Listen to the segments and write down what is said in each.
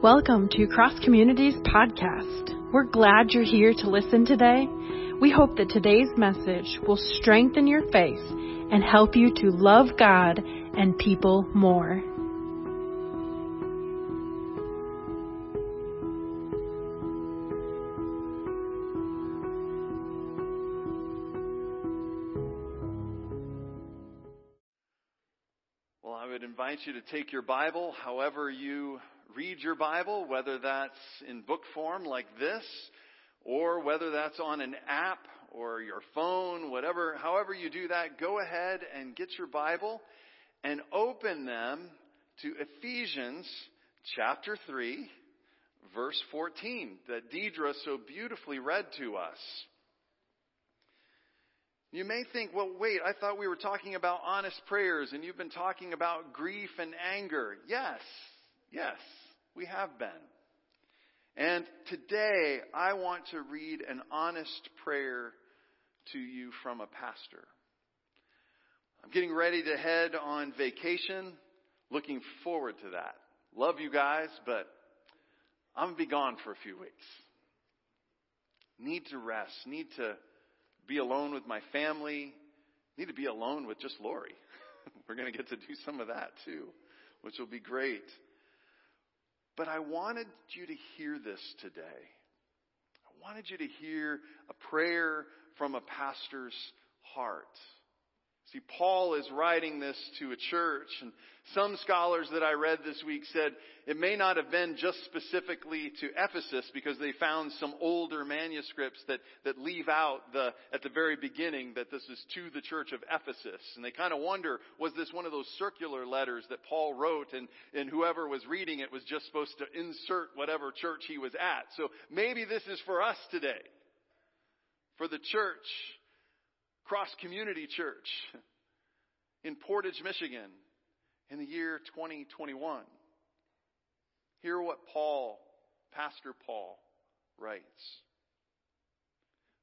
Welcome to Cross Community's Podcast. We're glad you're here to listen today. We hope that today's message will strengthen your faith and help you to love God and people more. Well, I would invite you to take your Bible, however you read your Bible, whether that's in book form like this, or whether that's on an app or your phone, whatever, however you do that, go ahead and get your Bible and open them to Ephesians chapter 3, verse 14, that Deidre so beautifully read to us. You may think, well, wait, I thought we were talking about honest prayers and you've been talking about grief and anger. Yes, yes, we have been. And today I want to read an honest prayer to you from a pastor. I'm getting ready to head on vacation. Looking forward to that. Love you guys, but I'm going to be gone for a few weeks. Need to rest. Need to be alone with my family. Need to be alone with just Lori. We're going to get to do some of that too, which will be great. But I wanted you to hear this today. I wanted you to hear a prayer from a pastor's heart. See, Paul is writing this to a church, and some scholars that I read this week said it may not have been just specifically to Ephesus because they found some older manuscripts that, that leave out the, at the very beginning that this is to the church of Ephesus. And they kind of wonder, was this one of those circular letters that Paul wrote and, and whoever was reading it was just supposed to insert whatever church he was at? So maybe this is for us today. For the church Cross Community Church in Portage, Michigan in the year 2021. Hear what Paul, Pastor Paul, writes.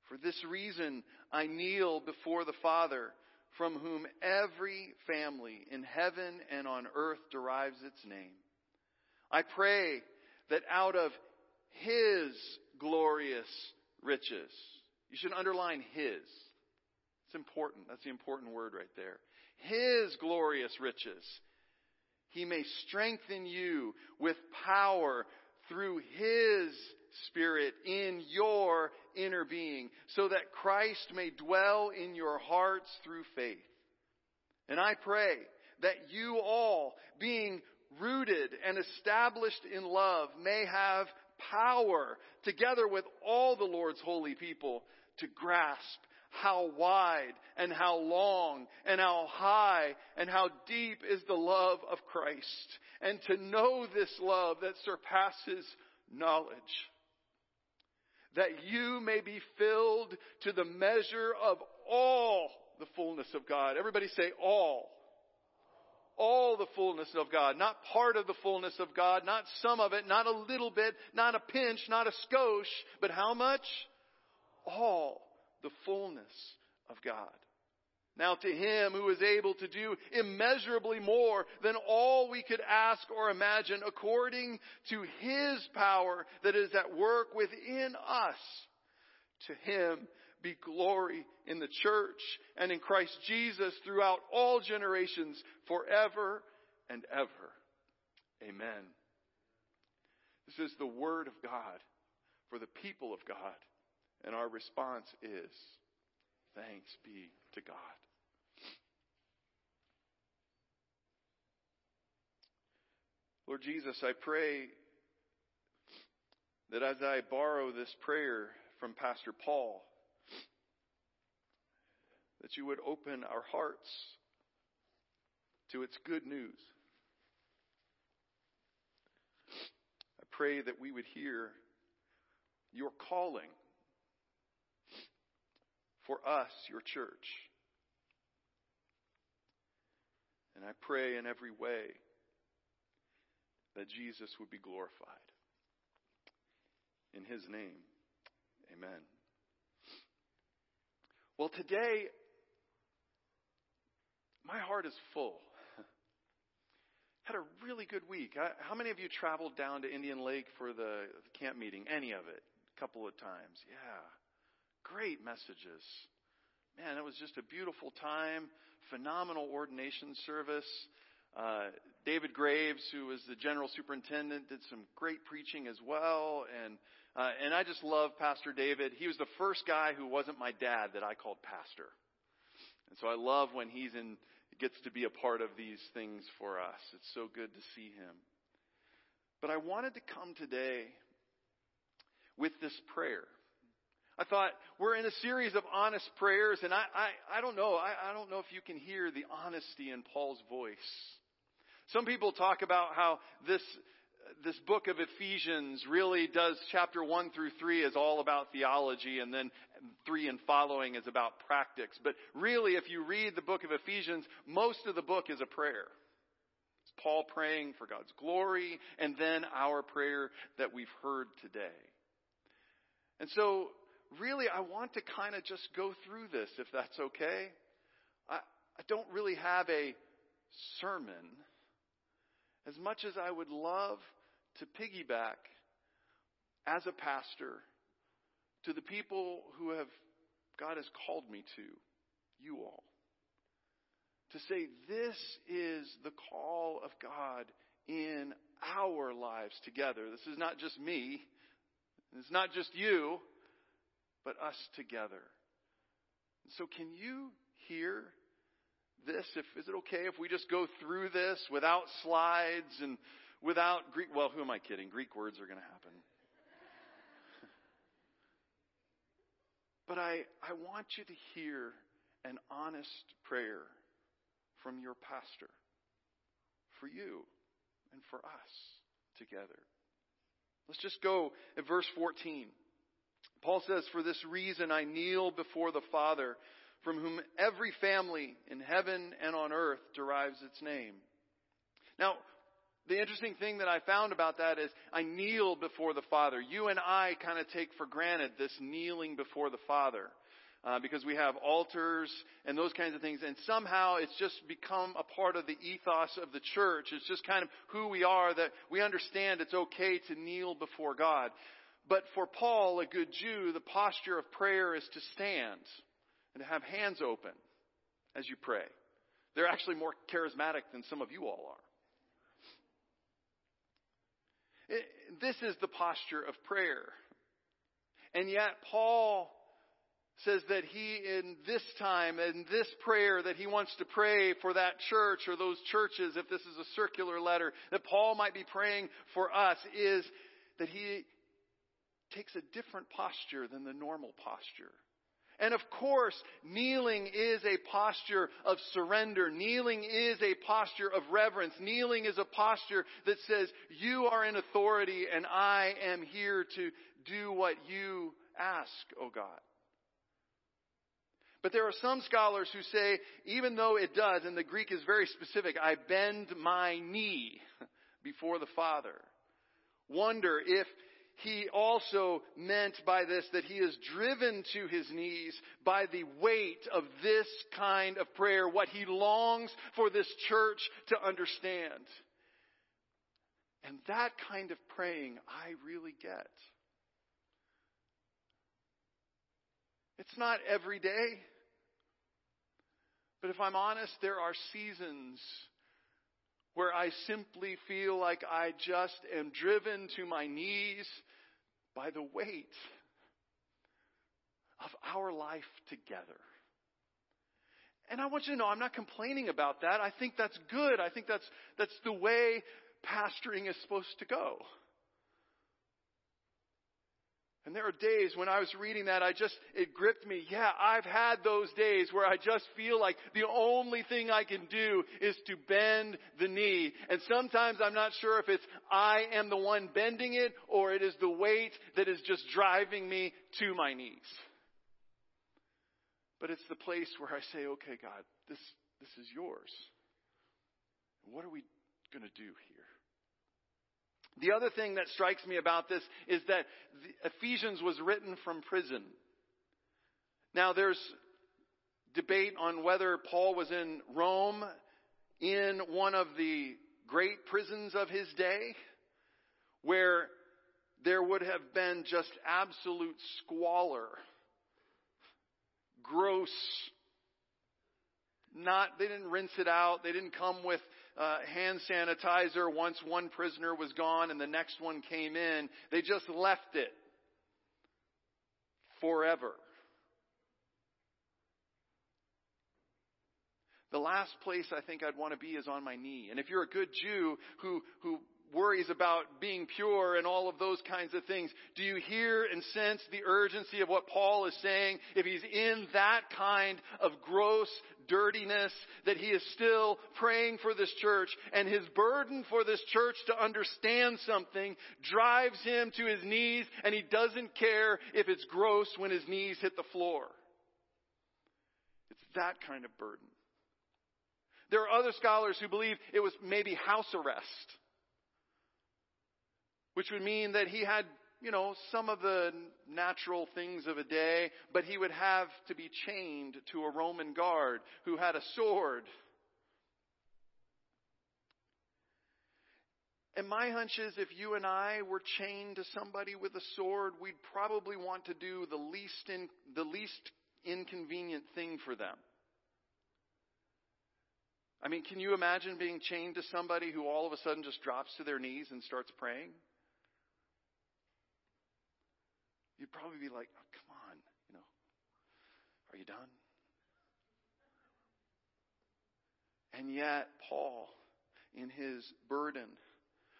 For this reason, I kneel before the Father, from whom every family in heaven and on earth derives its name. I pray that out of His glorious riches, you should underline His important. That's the important word right there. His glorious riches. He may strengthen you with power through His Spirit in your inner being, so that Christ may dwell in your hearts through faith. And I pray that you all, being rooted and established in love, may have power, together with all the Lord's holy people, to grasp how wide and how long and how high and how deep is the love of Christ. And to know this love that surpasses knowledge. That you may be filled to the measure of all the fullness of God. Everybody say all. All the fullness of God. Not part of the fullness of God, not some of it, not a little bit, not a pinch, not a skosh, but how much? All the fullness of God. Now to him who is able to do immeasurably more than all we could ask or imagine according to his power that is at work within us, to him be glory in the church and in Christ Jesus throughout all generations forever and ever. Amen. This is the word of God for the people of God. And our response is, thanks be to God. Lord Jesus, I pray that as I borrow this prayer from Pastor Paul, that you would open our hearts to its good news. I pray that we would hear your calling for us, your church. And I pray in every way that Jesus would be glorified. In his name, amen. Well, today, my heart is full. had a really good week. I, how many of you traveled down to Indian Lake for the camp meeting? Any of it? A couple of times. Yeah. Great messages. Man, it was just a beautiful time. Phenomenal ordination service. Uh, David Graves, who was the general superintendent, did some great preaching as well. And uh, and I just love Pastor David. He was the first guy who wasn't my dad that I called pastor. And so I love when he's in gets to be a part of these things for us. It's so good to see him. But I wanted to come today with this prayer. I thought we're in a series of honest prayers, and I, I, I don't know. I, I don't know if you can hear the honesty in Paul's voice. Some people talk about how this this book of Ephesians really does chapter 1 through 3 is all about theology and then 3 and following is about practice. But really, if you read the book of Ephesians, most of the book is a prayer. It's Paul praying for God's glory and then our prayer that we've heard today. And so, really, I want to kind of just go through this if that's okay. I, I don't really have a sermon as much as I would love to piggyback as a pastor to the people who have God has called me to, you all. To say this is the call of God in our lives together. This is not just me. It's not just you, but us together. So can you hear this? If, is it okay if we just go through this without slides and without Greek, well, who am I kidding? Greek words are going to happen. but I, I want you to hear an honest prayer from your pastor for you and for us together. Let's just go at verse 14. Paul says, For this reason I kneel before the Father, from whom every family in heaven and on earth derives its name. Now, the interesting thing that I found about that is I kneel before the Father. You and I kind of take for granted this kneeling before the Father. Uh, because we have altars and those kinds of things, and somehow it's just become a part of the ethos of the church. It's just kind of who we are that we understand it's okay to kneel before God. But for Paul, a good Jew, the posture of prayer is to stand and to have hands open as you pray. They're actually more charismatic than some of you all are. This is the posture of prayer. And yet, Paul says that he, in this time, in this prayer, that he wants to pray for that church or those churches, if this is a circular letter, that Paul might be praying for us, is that he takes a different posture than the normal posture. And of course, kneeling is a posture of surrender. Kneeling is a posture of reverence. Kneeling is a posture that says, you are in authority and I am here to do what you ask, O God. But there are some scholars who say, even though it does, and the Greek is very specific, I bend my knee before the Father. Wonder if he also meant by this that he is driven to his knees by the weight of this kind of prayer, what he longs for this church to understand. And that kind of praying I really get. It's not every day. But if I'm honest, there are seasons where I simply feel like I just am driven to my knees by the weight of our life together. And I want you to know, I'm not complaining about that. I think that's good. I think that's, that's the way pastoring is supposed to go. And there are days when I was reading that, I just, it gripped me. Yeah, I've had those days where I just feel like the only thing I can do is to bend the knee. And sometimes I'm not sure if it's I am the one bending it or it is the weight that is just driving me to my knees. But it's the place where I say, okay, God, this, this is yours. What are we going to do here? The other thing that strikes me about this is that Ephesians was written from prison. Now there's debate on whether Paul was in Rome in one of the great prisons of his day where there would have been just absolute squalor, gross, not, they didn't rinse it out. They didn't come with uh, hand sanitizer once one prisoner was gone and the next one came in. They just left it forever. The last place I think I'd want to be is on my knee. And if you're a good Jew who, who worries about being pure and all of those kinds of things, do you hear and sense the urgency of what Paul is saying? If he's in that kind of gross dirtiness, that he is still praying for this church, and his burden for this church to understand something drives him to his knees, and he doesn't care if it's gross when his knees hit the floor. It's that kind of burden. There are other scholars who believe it was maybe house arrest, which would mean that he had, you know, some of the natural things of a day, but he would have to be chained to a Roman guard who had a sword. And my hunch is if you and I were chained to somebody with a sword, we'd probably want to do the least in, the least inconvenient thing for them. I mean, can you imagine being chained to somebody who all of a sudden just drops to their knees and starts praying? You'd probably be like, oh, come on, you know, are you done? And yet, Paul, in his burden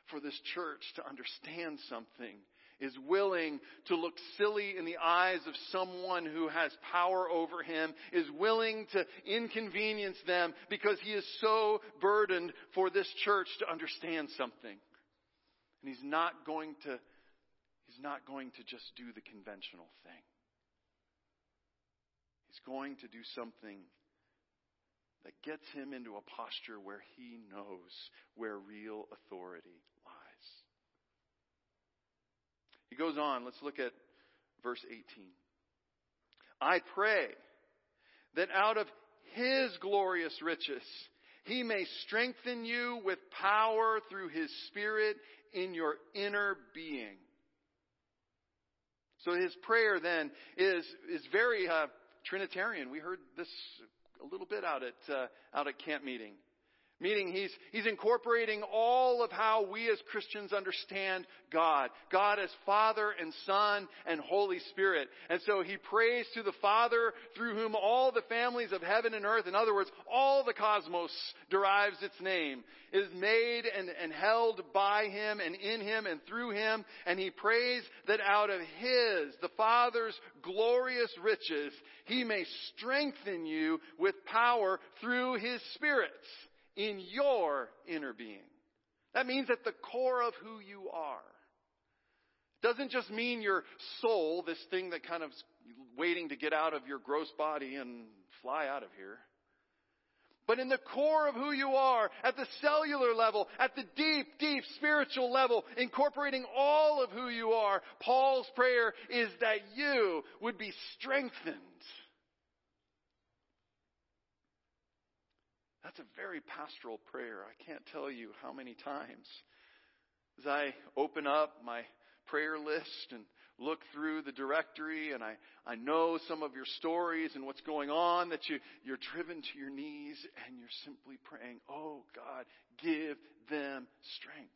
for this church to understand something, is willing to look silly in the eyes of someone who has power over him, is willing to inconvenience them because he is so burdened for this church to understand something. And he's not going to, he's not going to just do the conventional thing. He's going to do something that gets him into a posture where he knows where real authority lies. he goes on, let's look at verse 18. I pray that out of his glorious riches he may strengthen you with power through his spirit in your inner being. So his prayer then is, is very uh, Trinitarian. We heard this a little bit out at, uh, out at camp meeting. Meaning he's, he's incorporating all of how we as Christians understand God. God as Father and Son and Holy Spirit. And so he prays to the Father through whom all the families of heaven and earth, in other words, all the cosmos derives its name, is made and, and held by him and in him and through him. And he prays that out of his, the Father's glorious riches, he may strengthen you with power through his spirits in your inner being. That means at the core of who you are. Doesn't just mean your soul, this thing that kind of waiting to get out of your gross body and fly out of here. But in the core of who you are, at the cellular level, at the deep, deep spiritual level, incorporating all of who you are, Paul's prayer is that you would be strengthened That's a very pastoral prayer. I can't tell you how many times as I open up my prayer list and look through the directory and I, I know some of your stories and what's going on that you, you're driven to your knees and you're simply praying, Oh God, give them strength.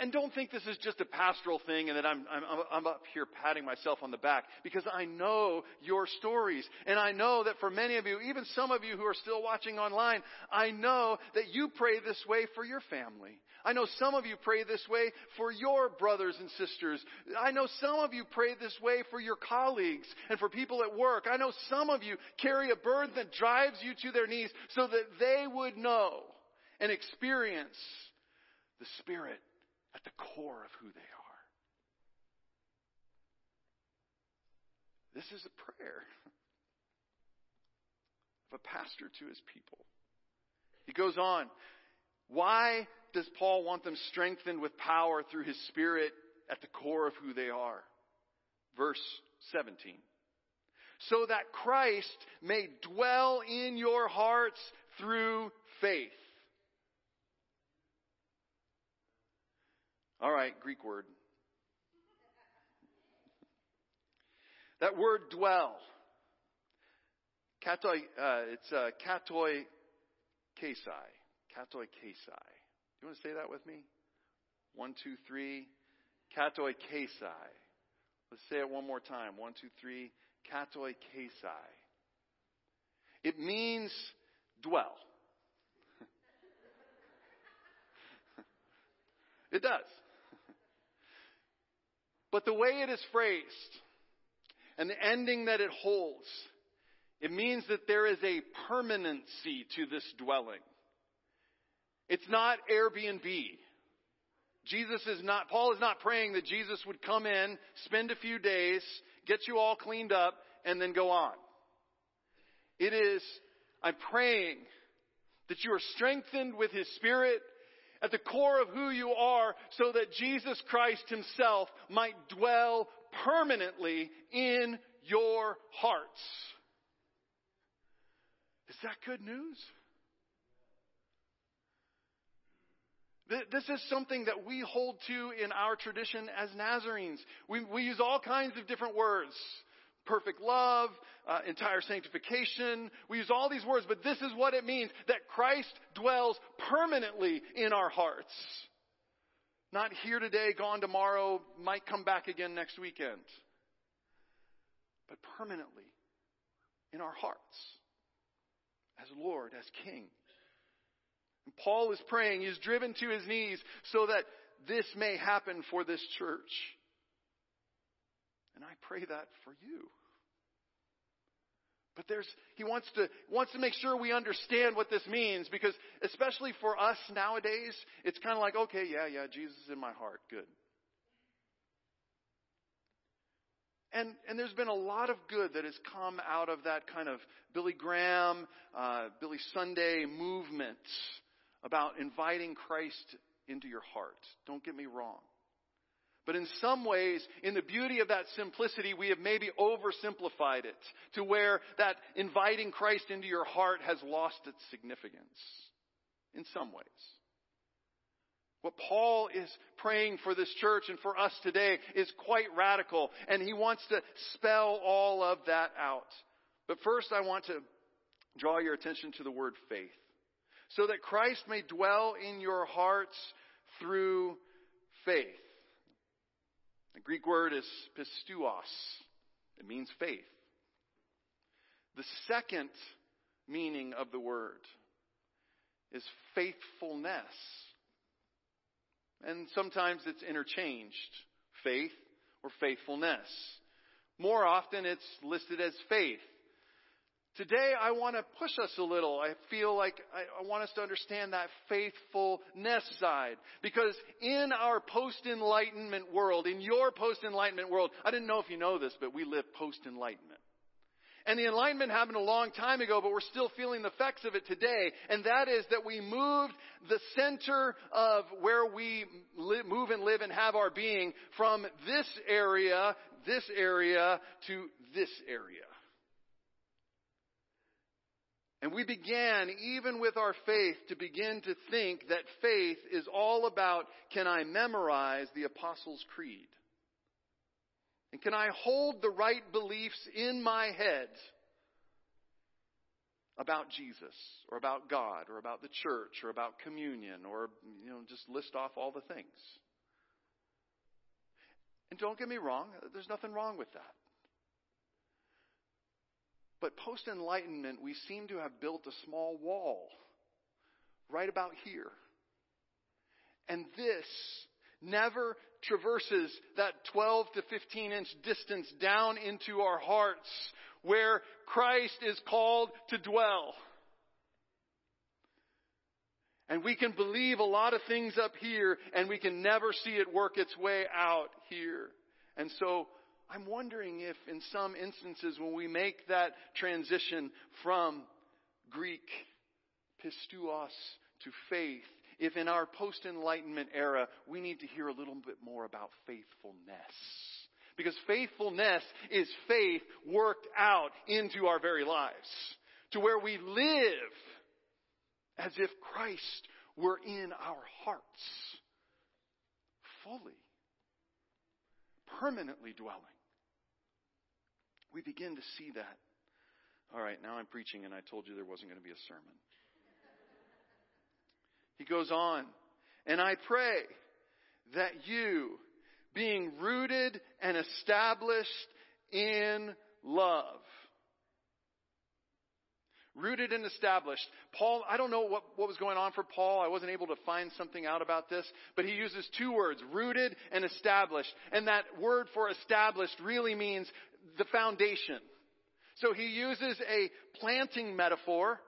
And don't think this is just a pastoral thing and that I'm, I'm, I'm up here patting myself on the back because I know your stories. And I know that for many of you, even some of you who are still watching online, I know that you pray this way for your family. I know some of you pray this way for your brothers and sisters. I know some of you pray this way for your colleagues and for people at work. I know some of you carry a burden that drives you to their knees so that they would know and experience the Spirit at the core of who they are. This is a prayer of a pastor to his people. He goes on. Why does Paul want them strengthened with power through his Spirit at the core of who they are? Verse 17. So that Christ may dwell in your hearts through faith. All right, Greek word. That word dwell. Katoi, uh, it's uh, katoi kesai. Katoi. Do you want to say that with me? One, two, three. Katoi kesai. Let's say it one more time. One, two, three. Katoi kesai. It means dwell. it does. But the way it is phrased and the ending that it holds, it means that there is a permanency to this dwelling. It's not Airbnb. Jesus is not, Paul is not praying that Jesus would come in, spend a few days, get you all cleaned up, and then go on. It is, I'm praying that you are strengthened with His Spirit at the core of who you are so that Jesus Christ Himself might dwell permanently in your hearts. Is that good news? This is something that we hold to in our tradition as Nazarenes. We, we use all kinds of different words. Perfect love, uh, entire sanctification. We use all these words, but this is what it means that Christ dwells permanently in our hearts. Not here today, gone tomorrow, might come back again next weekend. But permanently in our hearts as Lord, as King. And Paul is praying, he's driven to his knees so that this may happen for this church. And I pray that for you. But there's, he wants to, wants to make sure we understand what this means because especially for us nowadays, it's kind of like, okay, yeah, yeah, Jesus is in my heart. Good. And, and there's been a lot of good that has come out of that kind of Billy Graham, uh, Billy Sunday movement about inviting Christ into your heart. Don't get me wrong. But in some ways, in the beauty of that simplicity, we have maybe oversimplified it to where that inviting Christ into your heart has lost its significance. In some ways. What Paul is praying for this church and for us today is quite radical, and he wants to spell all of that out. But first, I want to draw your attention to the word faith. So that Christ may dwell in your hearts through faith. The Greek word is pisteuos. It means faith. The second meaning of the word is faithfulness. And sometimes it's interchanged faith or faithfulness. More often it's listed as faith. Today, I want to push us a little. I feel like I, I want us to understand that faithfulness side. Because in our post-enlightenment world, in your post-enlightenment world, I didn't know if you know this, but we live post-enlightenment. And the enlightenment happened a long time ago, but we're still feeling the effects of it today. And that is that we moved the center of where we live, move and live and have our being from this area, this area, to this area. And we began, even with our faith, to begin to think that faith is all about can I memorize the Apostles' Creed? And can I hold the right beliefs in my head about Jesus or about God or about the church or about communion or, you know, just list off all the things? And don't get me wrong, there's nothing wrong with that. But post enlightenment, we seem to have built a small wall right about here. And this never traverses that 12 to 15 inch distance down into our hearts where Christ is called to dwell. And we can believe a lot of things up here and we can never see it work its way out here. And so I'm wondering if in some instances when we make that transition from Greek pisteuos to faith, if in our post enlightenment era we need to hear a little bit more about faithfulness. Because faithfulness is faith worked out into our very lives. To where we live as if Christ were in our hearts, fully, permanently dwelling. We begin to see that. All right, now I'm preaching, and I told you there wasn't going to be a sermon. He goes on, and I pray that you, being rooted and established in love, rooted and established. Paul, I don't know what, what was going on for Paul. I wasn't able to find something out about this, but he uses two words, rooted and established. And that word for established really means the foundation. So he uses a planting metaphor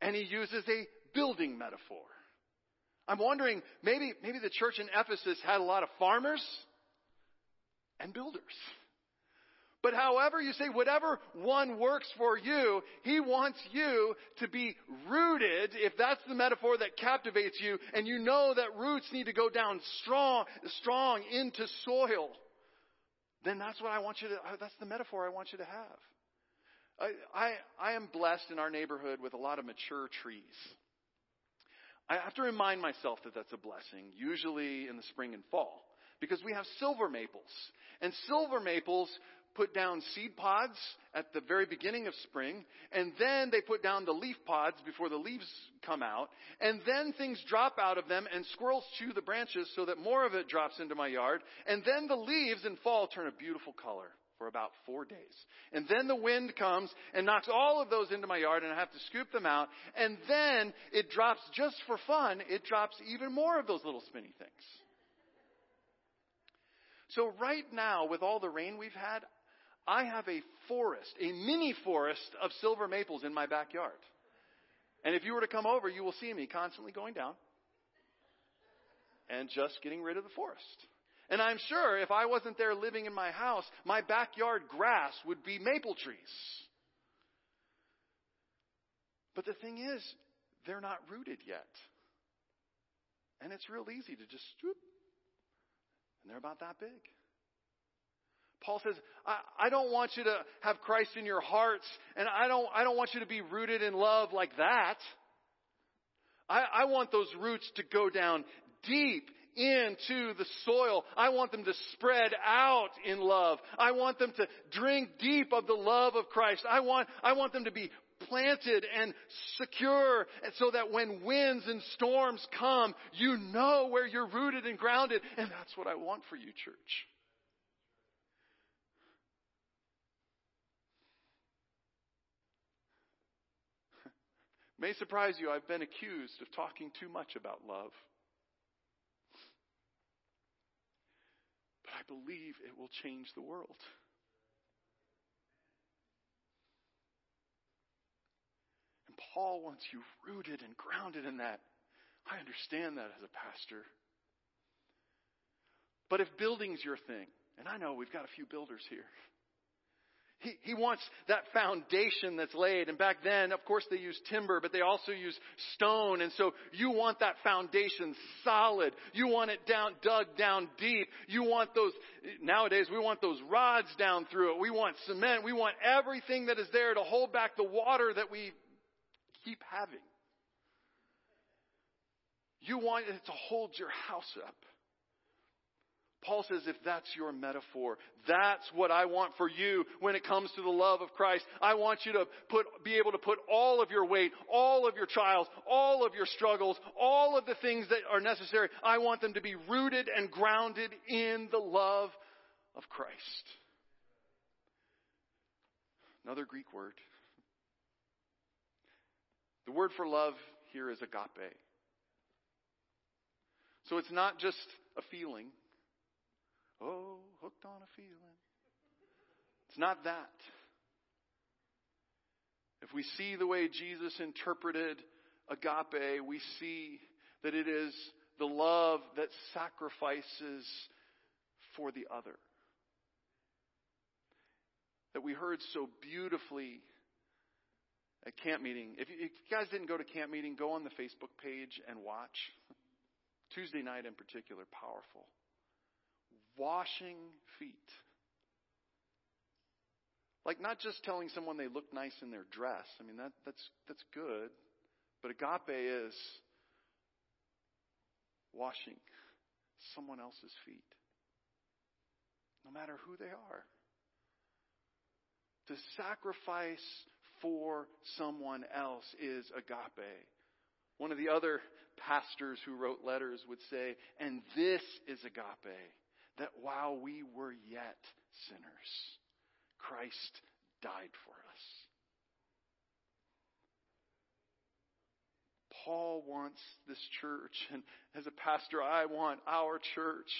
and he uses a building metaphor. I'm wondering, maybe, maybe the church in Ephesus had a lot of farmers and builders. But however you say, whatever one works for you, he wants you to be rooted, if that's the metaphor that captivates you, and you know that roots need to go down strong, strong into soil, then that's what I want you to, uh, that's the metaphor I want you to have. I, I, I am blessed in our neighborhood with a lot of mature trees. I have to remind myself that that's a blessing, usually in the spring and fall, because we have silver maples. And silver maples put down seed pods at the very beginning of spring, and then they put down the leaf pods before the leaves come out, and then things drop out of them, and squirrels chew the branches so that more of it drops into my yard, and then the leaves in fall turn a beautiful color for about four days. And then the wind comes and knocks all of those into my yard, and I have to scoop them out, and then it drops just for fun, it drops even more of those little spinny things. So right now, with all the rain we've had, I have a forest, a mini forest of silver maples in my backyard. And if you were to come over, you will see me constantly going down and just getting rid of the forest. And I'm sure if I wasn't there living in my house, my backyard grass would be maple trees. But the thing is, they're not rooted yet. And it's real easy to just and they're about that big. Paul says, I, I, don't want you to have Christ in your hearts, and I don't, I don't want you to be rooted in love like that. I, I want those roots to go down deep into the soil. I want them to spread out in love. I want them to drink deep of the love of Christ. I want, I want them to be planted and secure so that when winds and storms come, you know where you're rooted and grounded. And that's what I want for you, church. May surprise you, I've been accused of talking too much about love. But I believe it will change the world. And Paul wants you rooted and grounded in that. I understand that as a pastor. But if building's your thing, and I know we've got a few builders here. He, he wants that foundation that's laid. And back then, of course, they used timber, but they also used stone. And so you want that foundation solid. You want it down, dug down deep. You want those, nowadays, we want those rods down through it. We want cement. We want everything that is there to hold back the water that we keep having. You want it to hold your house up. Paul says, if that's your metaphor, that's what I want for you when it comes to the love of Christ. I want you to put, be able to put all of your weight, all of your trials, all of your struggles, all of the things that are necessary. I want them to be rooted and grounded in the love of Christ. Another Greek word. The word for love here is agape. So it's not just a feeling. Oh, hooked on a feeling. It's not that. If we see the way Jesus interpreted agape, we see that it is the love that sacrifices for the other. That we heard so beautifully at camp meeting. If you, if you guys didn't go to camp meeting, go on the Facebook page and watch. Tuesday night in particular, powerful washing feet. Like not just telling someone they look nice in their dress. I mean that that's that's good. But agape is washing someone else's feet, no matter who they are. To sacrifice for someone else is agape. One of the other pastors who wrote letters would say, and this is agape, that while we were yet sinners, Christ died for us. Paul wants this church, and as a pastor, I want our church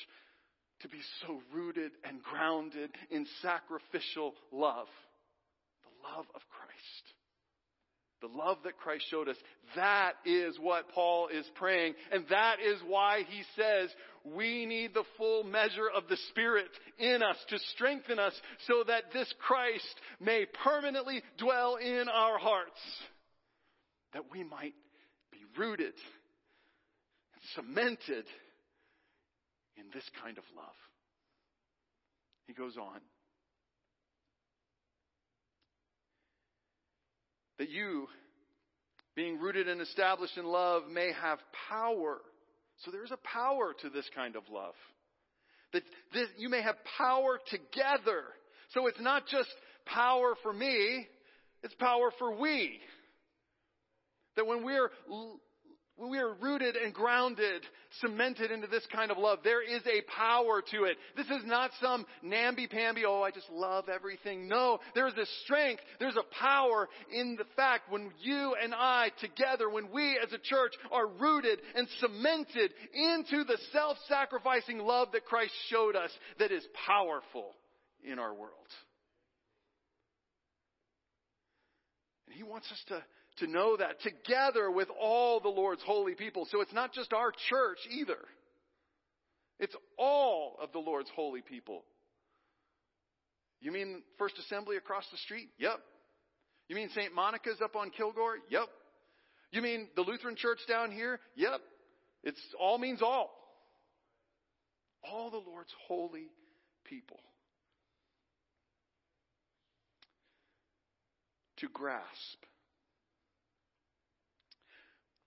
to be so rooted and grounded in sacrificial love the love of Christ. The love that Christ showed us. That is what Paul is praying. And that is why he says we need the full measure of the Spirit in us to strengthen us so that this Christ may permanently dwell in our hearts. That we might be rooted and cemented in this kind of love. He goes on. That you, being rooted and established in love, may have power. So there's a power to this kind of love. That this, you may have power together. So it's not just power for me, it's power for we. That when we're we are rooted and grounded, cemented into this kind of love, there is a power to it. This is not some namby-pamby, oh, I just love everything. No, there's a strength, there's a power in the fact when you and I together, when we as a church are rooted and cemented into the self-sacrificing love that Christ showed us that is powerful in our world. And He wants us to to know that together with all the Lord's holy people. So it's not just our church either. It's all of the Lord's holy people. You mean First Assembly across the street? Yep. You mean St. Monica's up on Kilgore? Yep. You mean the Lutheran church down here? Yep. It's all means all. All the Lord's holy people. To grasp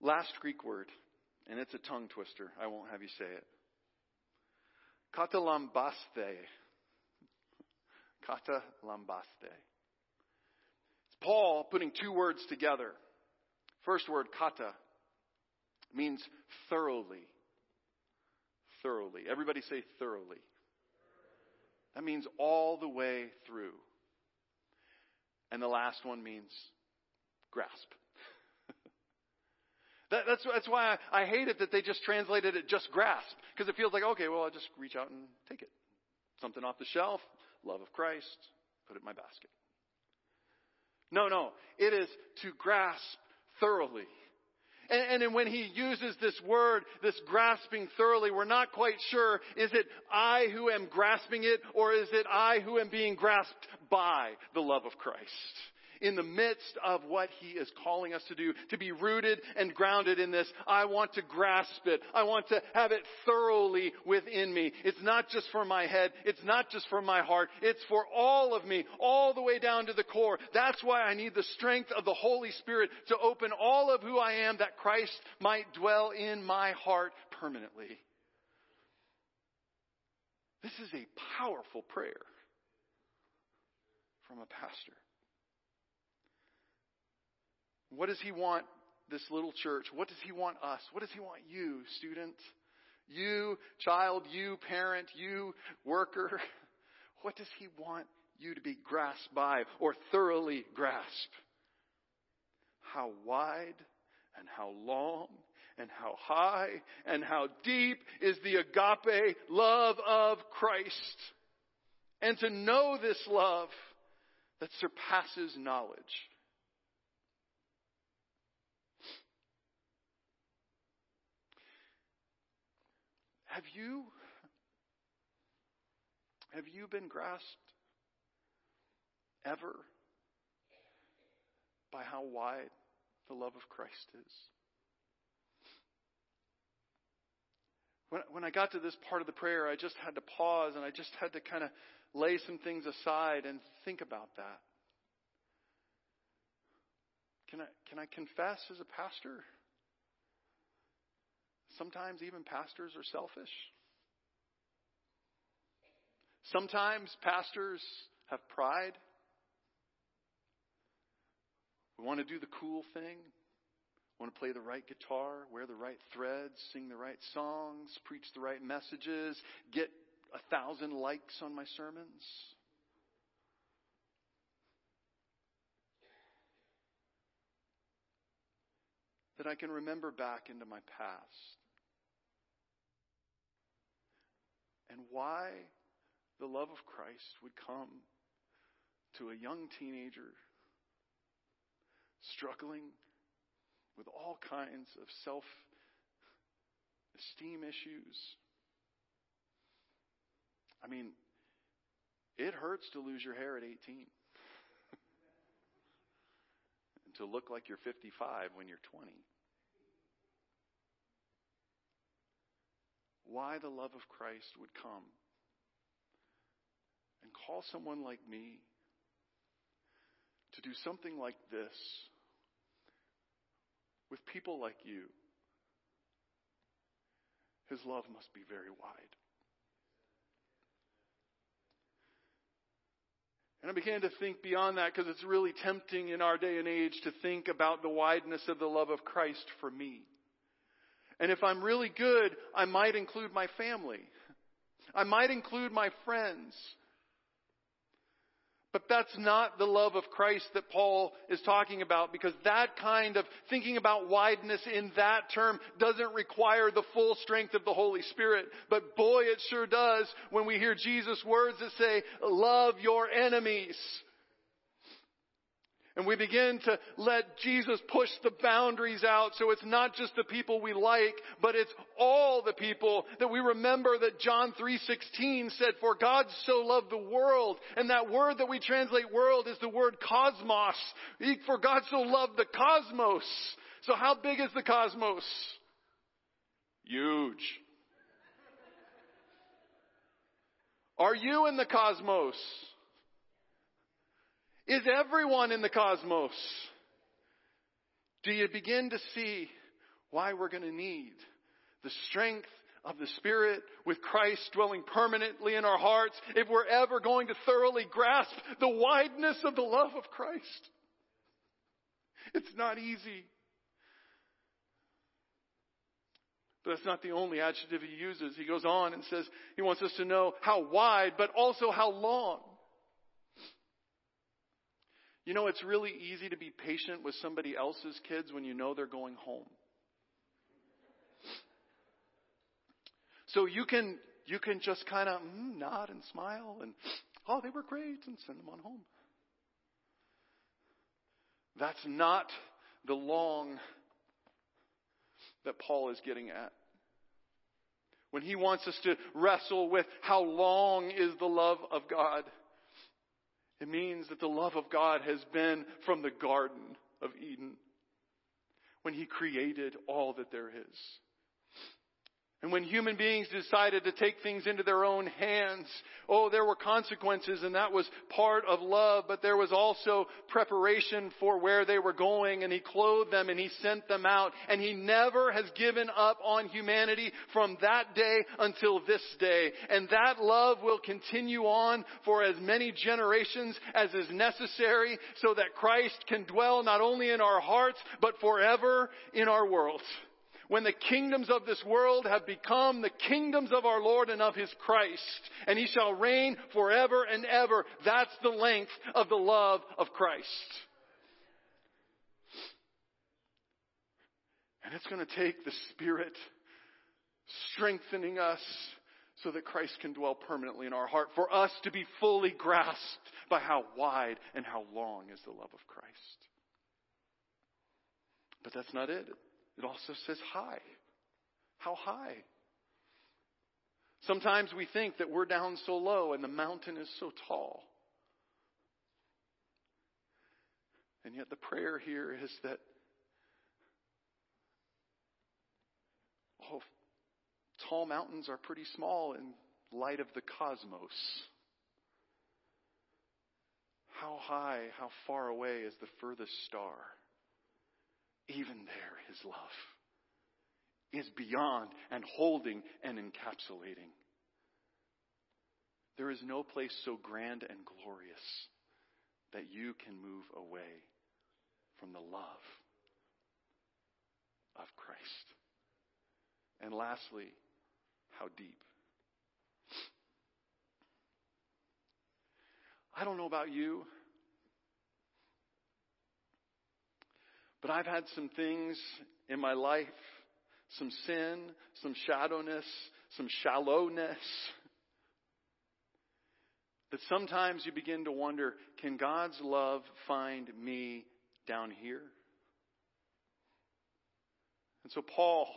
Last Greek word, and it's a tongue twister. I won't have you say it. Katalambaste. Katalambaste. It's Paul putting two words together. First word, kata, means thoroughly. Thoroughly. Everybody say thoroughly. That means all the way through. And the last one means grasp. That, that's, that's why I, I hate it that they just translated it just grasp. Because it feels like, okay, well, I'll just reach out and take it. Something off the shelf, love of Christ, put it in my basket. No, no. It is to grasp thoroughly. And, and when he uses this word, this grasping thoroughly, we're not quite sure, is it I who am grasping it, or is it I who am being grasped by the love of Christ? In the midst of what He is calling us to do, to be rooted and grounded in this. I want to grasp it. I want to have it thoroughly within me. It's not just for my head. It's not just for my heart. It's for all of me, all the way down to the core. That's why I need the strength of the Holy Spirit to open all of who I am that Christ might dwell in my heart permanently. This is a powerful prayer from a pastor. What does he want this little church? What does he want us? What does he want you, student? You, child, you, parent, you, worker. What does he want you to be grasped by or thoroughly grasp? How wide and how long and how high and how deep is the agape love of Christ. And to know this love that surpasses knowledge. Have you have you been grasped ever by how wide the love of Christ is? When, when I got to this part of the prayer, I just had to pause and I just had to kind of lay some things aside and think about that. Can I, can I confess as a pastor? Sometimes even pastors are selfish. Sometimes pastors have pride. We want to do the cool thing. We want to play the right guitar, wear the right threads, sing the right songs, preach the right messages, get a thousand likes on my sermons. That I can remember back into my past and why the love of Christ would come to a young teenager struggling with all kinds of self esteem issues. I mean, it hurts to lose your hair at 18. and to look like you're 55 when you're 20. Why the love of Christ would come and call someone like me to do something like this with people like you, his love must be very wide. And I began to think beyond that because it's really tempting in our day and age to think about the wideness of the love of Christ for me. And if I'm really good, I might include my family. I might include my friends. But that's not the love of Christ that Paul is talking about because that kind of thinking about wideness in that term doesn't require the full strength of the Holy Spirit. But boy, it sure does when we hear Jesus' words that say, love your enemies. And we begin to let Jesus push the boundaries out so it's not just the people we like, but it's all the people that we remember that John 3:16 said for God so loved the world and that word that we translate world is the word cosmos. For God so loved the cosmos. So how big is the cosmos? Huge. Are you in the cosmos? Is everyone in the cosmos? Do you begin to see why we're going to need the strength of the Spirit with Christ dwelling permanently in our hearts if we're ever going to thoroughly grasp the wideness of the love of Christ? It's not easy. But that's not the only adjective he uses. He goes on and says he wants us to know how wide, but also how long. You know, it's really easy to be patient with somebody else's kids when you know they're going home. So you can you can just kind of mm, nod and smile and oh they were great and send them on home. That's not the long that Paul is getting at. When he wants us to wrestle with how long is the love of God. It means that the love of God has been from the Garden of Eden when He created all that there is. And when human beings decided to take things into their own hands, oh, there were consequences and that was part of love, but there was also preparation for where they were going and He clothed them and He sent them out and He never has given up on humanity from that day until this day. And that love will continue on for as many generations as is necessary so that Christ can dwell not only in our hearts, but forever in our world when the kingdoms of this world have become the kingdoms of our Lord and of His Christ, and He shall reign forever and ever. That's the length of the love of Christ. And it's going to take the Spirit strengthening us so that Christ can dwell permanently in our heart, for us to be fully grasped by how wide and how long is the love of Christ. But that's not it. It also says high. How high? Sometimes we think that we're down so low and the mountain is so tall. And yet the prayer here is that, oh, tall mountains are pretty small in light of the cosmos. How high, how far away is the furthest star? Even there, his love is beyond and holding and encapsulating. There is no place so grand and glorious that you can move away from the love of Christ. And lastly, how deep. I don't know about you, but I've had some things in my life, some sin, some shadowness, some shallowness, that sometimes you begin to wonder can God's love find me down here? And so Paul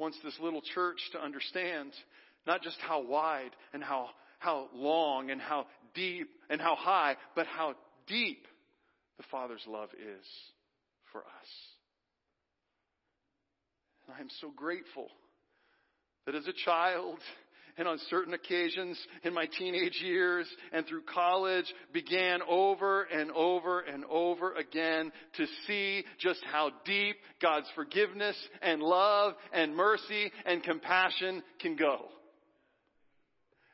wants this little church to understand not just how wide and how, how long and how deep and how high, but how deep the Father's love is for us. And I am so grateful that as a child and on certain occasions in my teenage years and through college began over and over and over again to see just how deep God's forgiveness and love and mercy and compassion can go.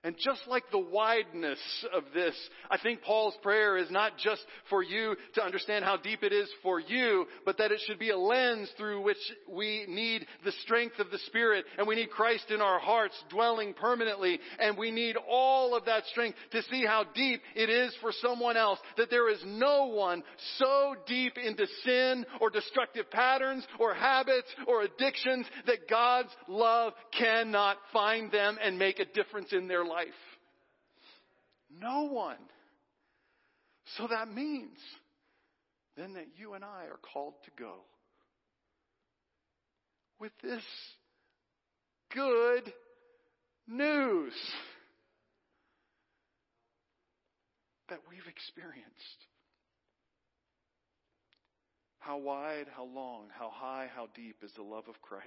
And just like the wideness of this, I think Paul's prayer is not just for you to understand how deep it is for you, but that it should be a lens through which we need the strength of the Spirit and we need Christ in our hearts dwelling permanently and we need all of that strength to see how deep it is for someone else. That there is no one so deep into sin or destructive patterns or habits or addictions that God's love cannot find them and make a difference in their life? No one. So that means then that you and I are called to go with this good news that we've experienced. How wide, how long, how high, how deep is the love of Christ?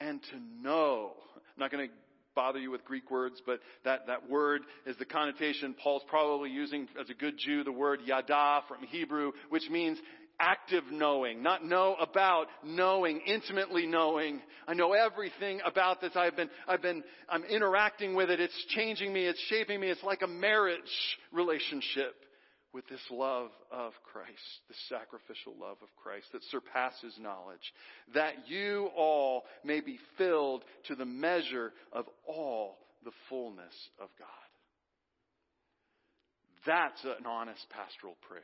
And to know, I'm not going to bother you with Greek words, but that, that word is the connotation Paul's probably using as a good Jew, the word yada from Hebrew, which means active knowing, not know about, knowing, intimately knowing. I know everything about this. I've been, I've been, I'm interacting with it. It's changing me. It's shaping me. It's like a marriage relationship with this love of Christ, the sacrificial love of Christ that surpasses knowledge, that you all may be filled to the measure of all the fullness of God. That's an honest pastoral prayer.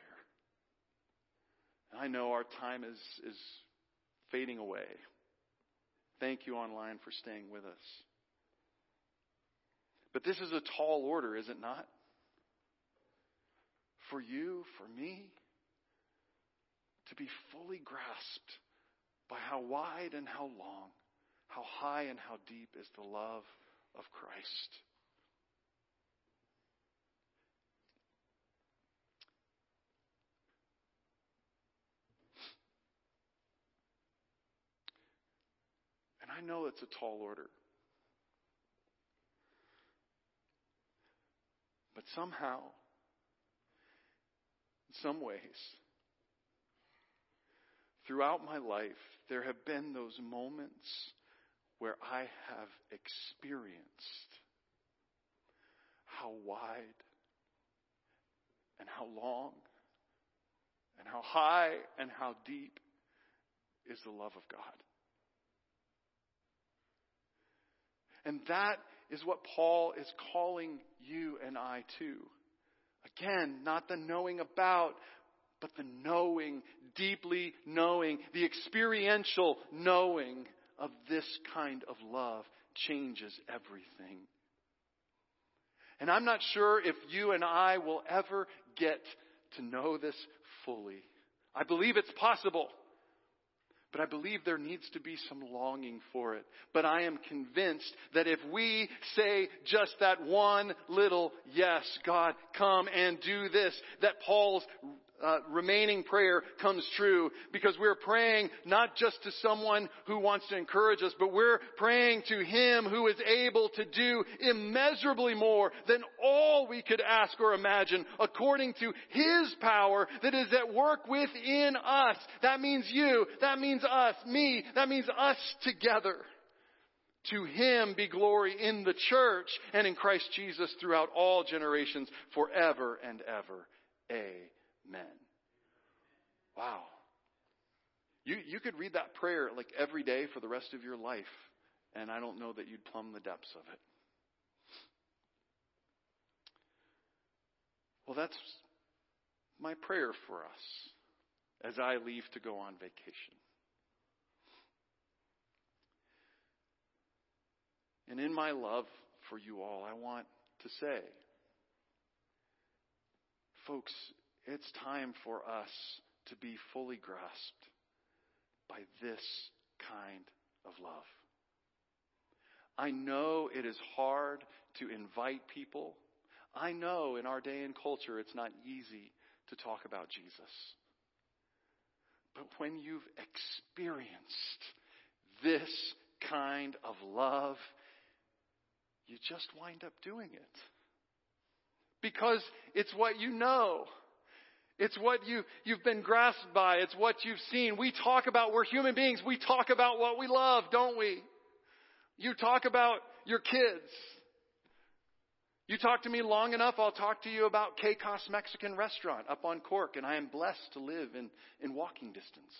I know our time is, is fading away. Thank you online for staying with us. But this is a tall order, is it not? For you, for me, to be fully grasped by how wide and how long, how high and how deep is the love of Christ. And I know it's a tall order. But somehow, some ways, throughout my life, there have been those moments where I have experienced how wide and how long and how high and how deep is the love of God. And that is what Paul is calling you and I to. Again, not the knowing about, but the knowing, deeply knowing, the experiential knowing of this kind of love changes everything. And I'm not sure if you and I will ever get to know this fully. I believe it's possible. But I believe there needs to be some longing for it. But I am convinced that if we say just that one little yes, God, come and do this, that Paul's uh, remaining prayer comes true because we're praying not just to someone who wants to encourage us, but we're praying to Him who is able to do immeasurably more than all we could ask or imagine according to His power that is at work within us. That means you. That means us. Me. That means us together. To Him be glory in the church and in Christ Jesus throughout all generations forever and ever. Amen men. Wow. You, you could read that prayer like every day for the rest of your life, and I don't know that you'd plumb the depths of it. Well, that's my prayer for us as I leave to go on vacation. And in my love for you all, I want to say, folks, it's time for us to be fully grasped by this kind of love. I know it is hard to invite people. I know in our day and culture it's not easy to talk about Jesus. But when you've experienced this kind of love, you just wind up doing it. Because it's what you know. It's what you, you've been grasped by. It's what you've seen. We talk about, we're human beings. We talk about what we love, don't we? You talk about your kids. You talk to me long enough, I'll talk to you about Caicos Mexican Restaurant up on Cork, and I am blessed to live in, in walking distance.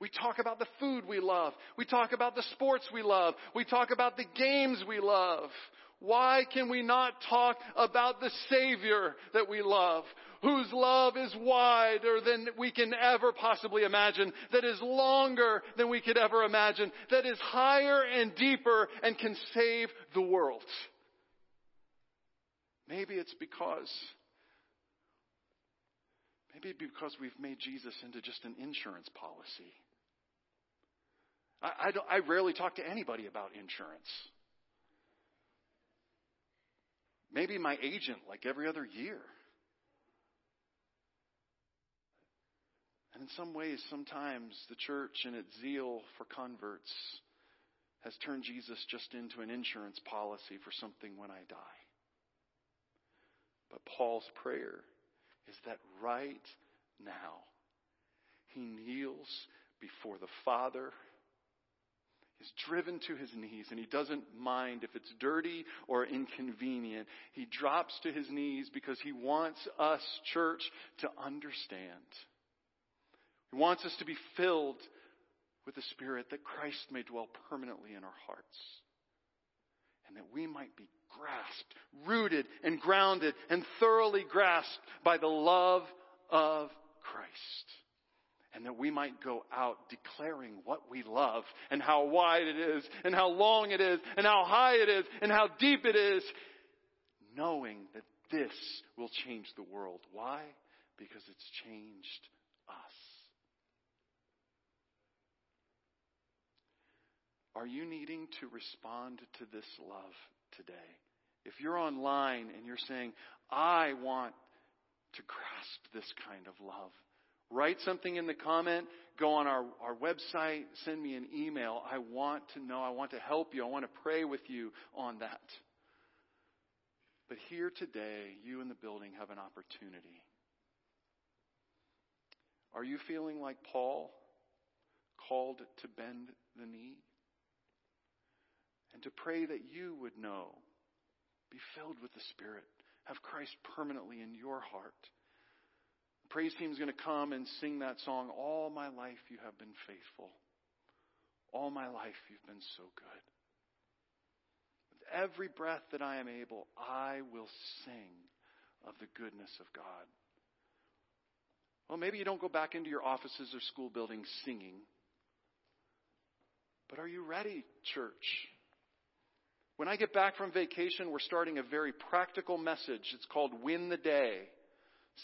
We talk about the food we love. We talk about the sports we love. We talk about the games we love. Why can we not talk about the Savior that we love? Whose love is wider than we can ever possibly imagine, that is longer than we could ever imagine, that is higher and deeper and can save the world. Maybe it's because, maybe because we've made Jesus into just an insurance policy. I, I, I rarely talk to anybody about insurance. Maybe my agent, like every other year. And in some ways, sometimes the church and its zeal for converts has turned Jesus just into an insurance policy for something when I die. But Paul's prayer is that right now, he kneels before the Father is driven to his knees and he doesn't mind if it's dirty or inconvenient. He drops to his knees because he wants us, church, to understand. He wants us to be filled with the Spirit that Christ may dwell permanently in our hearts. And that we might be grasped, rooted and grounded and thoroughly grasped by the love of Christ and that we might go out declaring what we love and how wide it is and how long it is and how high it is and how deep it is, knowing that this will change the world. Why? Because it's changed us. Are you needing to respond to this love today? If you're online and you're saying, I want to grasp this kind of love, Write something in the comment. Go on our, our website. Send me an email. I want to know. I want to help you. I want to pray with you on that. But here today, you in the building have an opportunity. Are you feeling like Paul, called to bend the knee? And to pray that you would know, be filled with the Spirit, have Christ permanently in your heart praise team is going to come and sing that song. All my life you have been faithful. All my life you've been so good. With every breath that I am able, I will sing of the goodness of God. Well, maybe you don't go back into your offices or school buildings singing. But are you ready, church? When I get back from vacation, we're starting a very practical message. It's called Win the Day.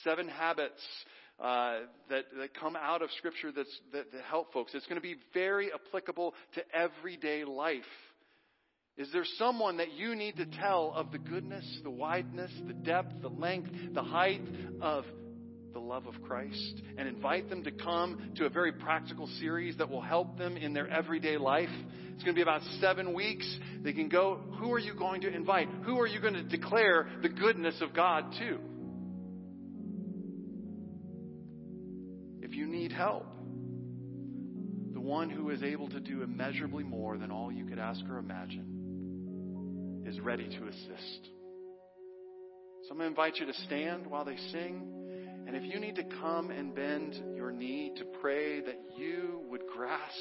Seven habits uh, that, that come out of Scripture that, that help folks. It's going to be very applicable to everyday life. Is there someone that you need to tell of the goodness, the wideness, the depth, the length, the height of the love of Christ and invite them to come to a very practical series that will help them in their everyday life. It's going to be about seven weeks. They can go, who are you going to invite? Who are you going to declare the goodness of God to? Help, the one who is able to do immeasurably more than all you could ask or imagine is ready to assist. So I'm going to invite you to stand while they sing. And if you need to come and bend your knee to pray that you would grasp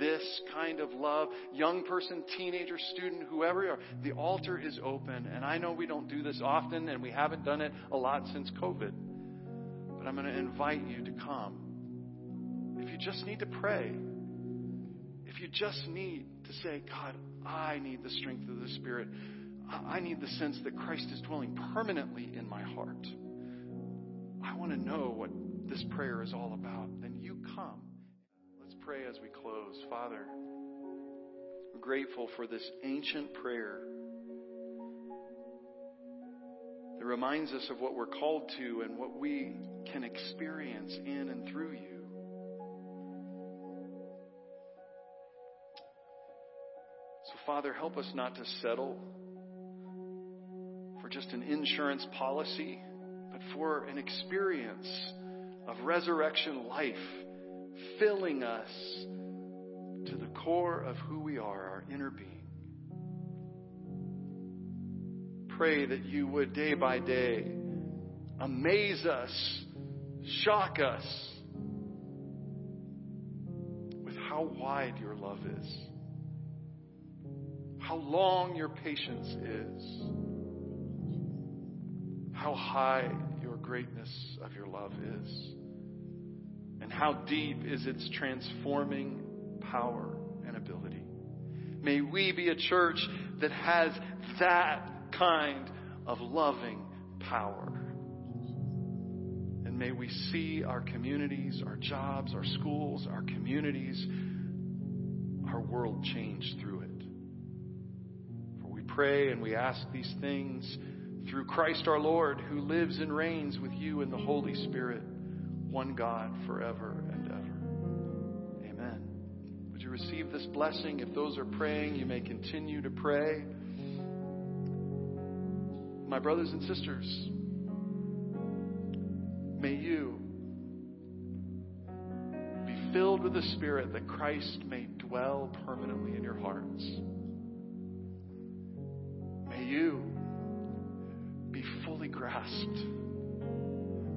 this kind of love, young person, teenager, student, whoever you are, the altar is open. And I know we don't do this often and we haven't done it a lot since COVID. But I'm going to invite you to come. If you just need to pray, if you just need to say, God, I need the strength of the Spirit. I need the sense that Christ is dwelling permanently in my heart. I want to know what this prayer is all about. Then you come. Let's pray as we close. Father, we're grateful for this ancient prayer that reminds us of what we're called to and what we can experience in and through you. Father, help us not to settle for just an insurance policy, but for an experience of resurrection life filling us to the core of who we are, our inner being. Pray that you would day by day amaze us, shock us with how wide your love is, how long your patience is how high your greatness of your love is, and how deep is its transforming power and ability. May we be a church that has that kind of loving power. And may we see our communities, our jobs, our schools, our communities, our world change through it. Pray and we ask these things through Christ our Lord, who lives and reigns with you in the Holy Spirit, one God forever and ever. Amen. Would you receive this blessing? If those are praying, you may continue to pray. My brothers and sisters, may you be filled with the Spirit that Christ may dwell permanently in your hearts. Grasped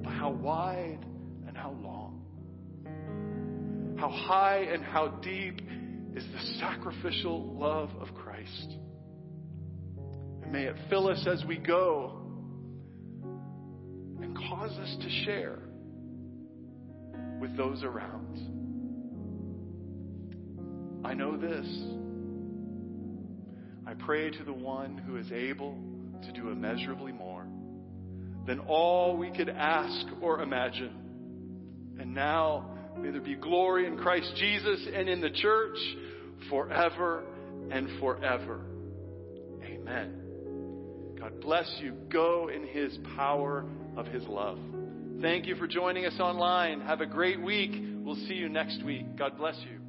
by how wide and how long, how high and how deep is the sacrificial love of Christ. And may it fill us as we go and cause us to share with those around. I know this. I pray to the one who is able to do immeasurably more than all we could ask or imagine. And now, may there be glory in Christ Jesus and in the church forever and forever. Amen. God bless you. Go in his power of his love. Thank you for joining us online. Have a great week. We'll see you next week. God bless you.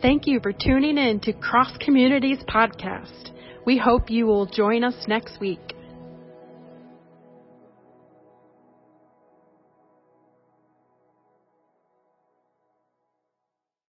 Thank you for tuning in to Cross Community's Podcast. We hope you will join us next week.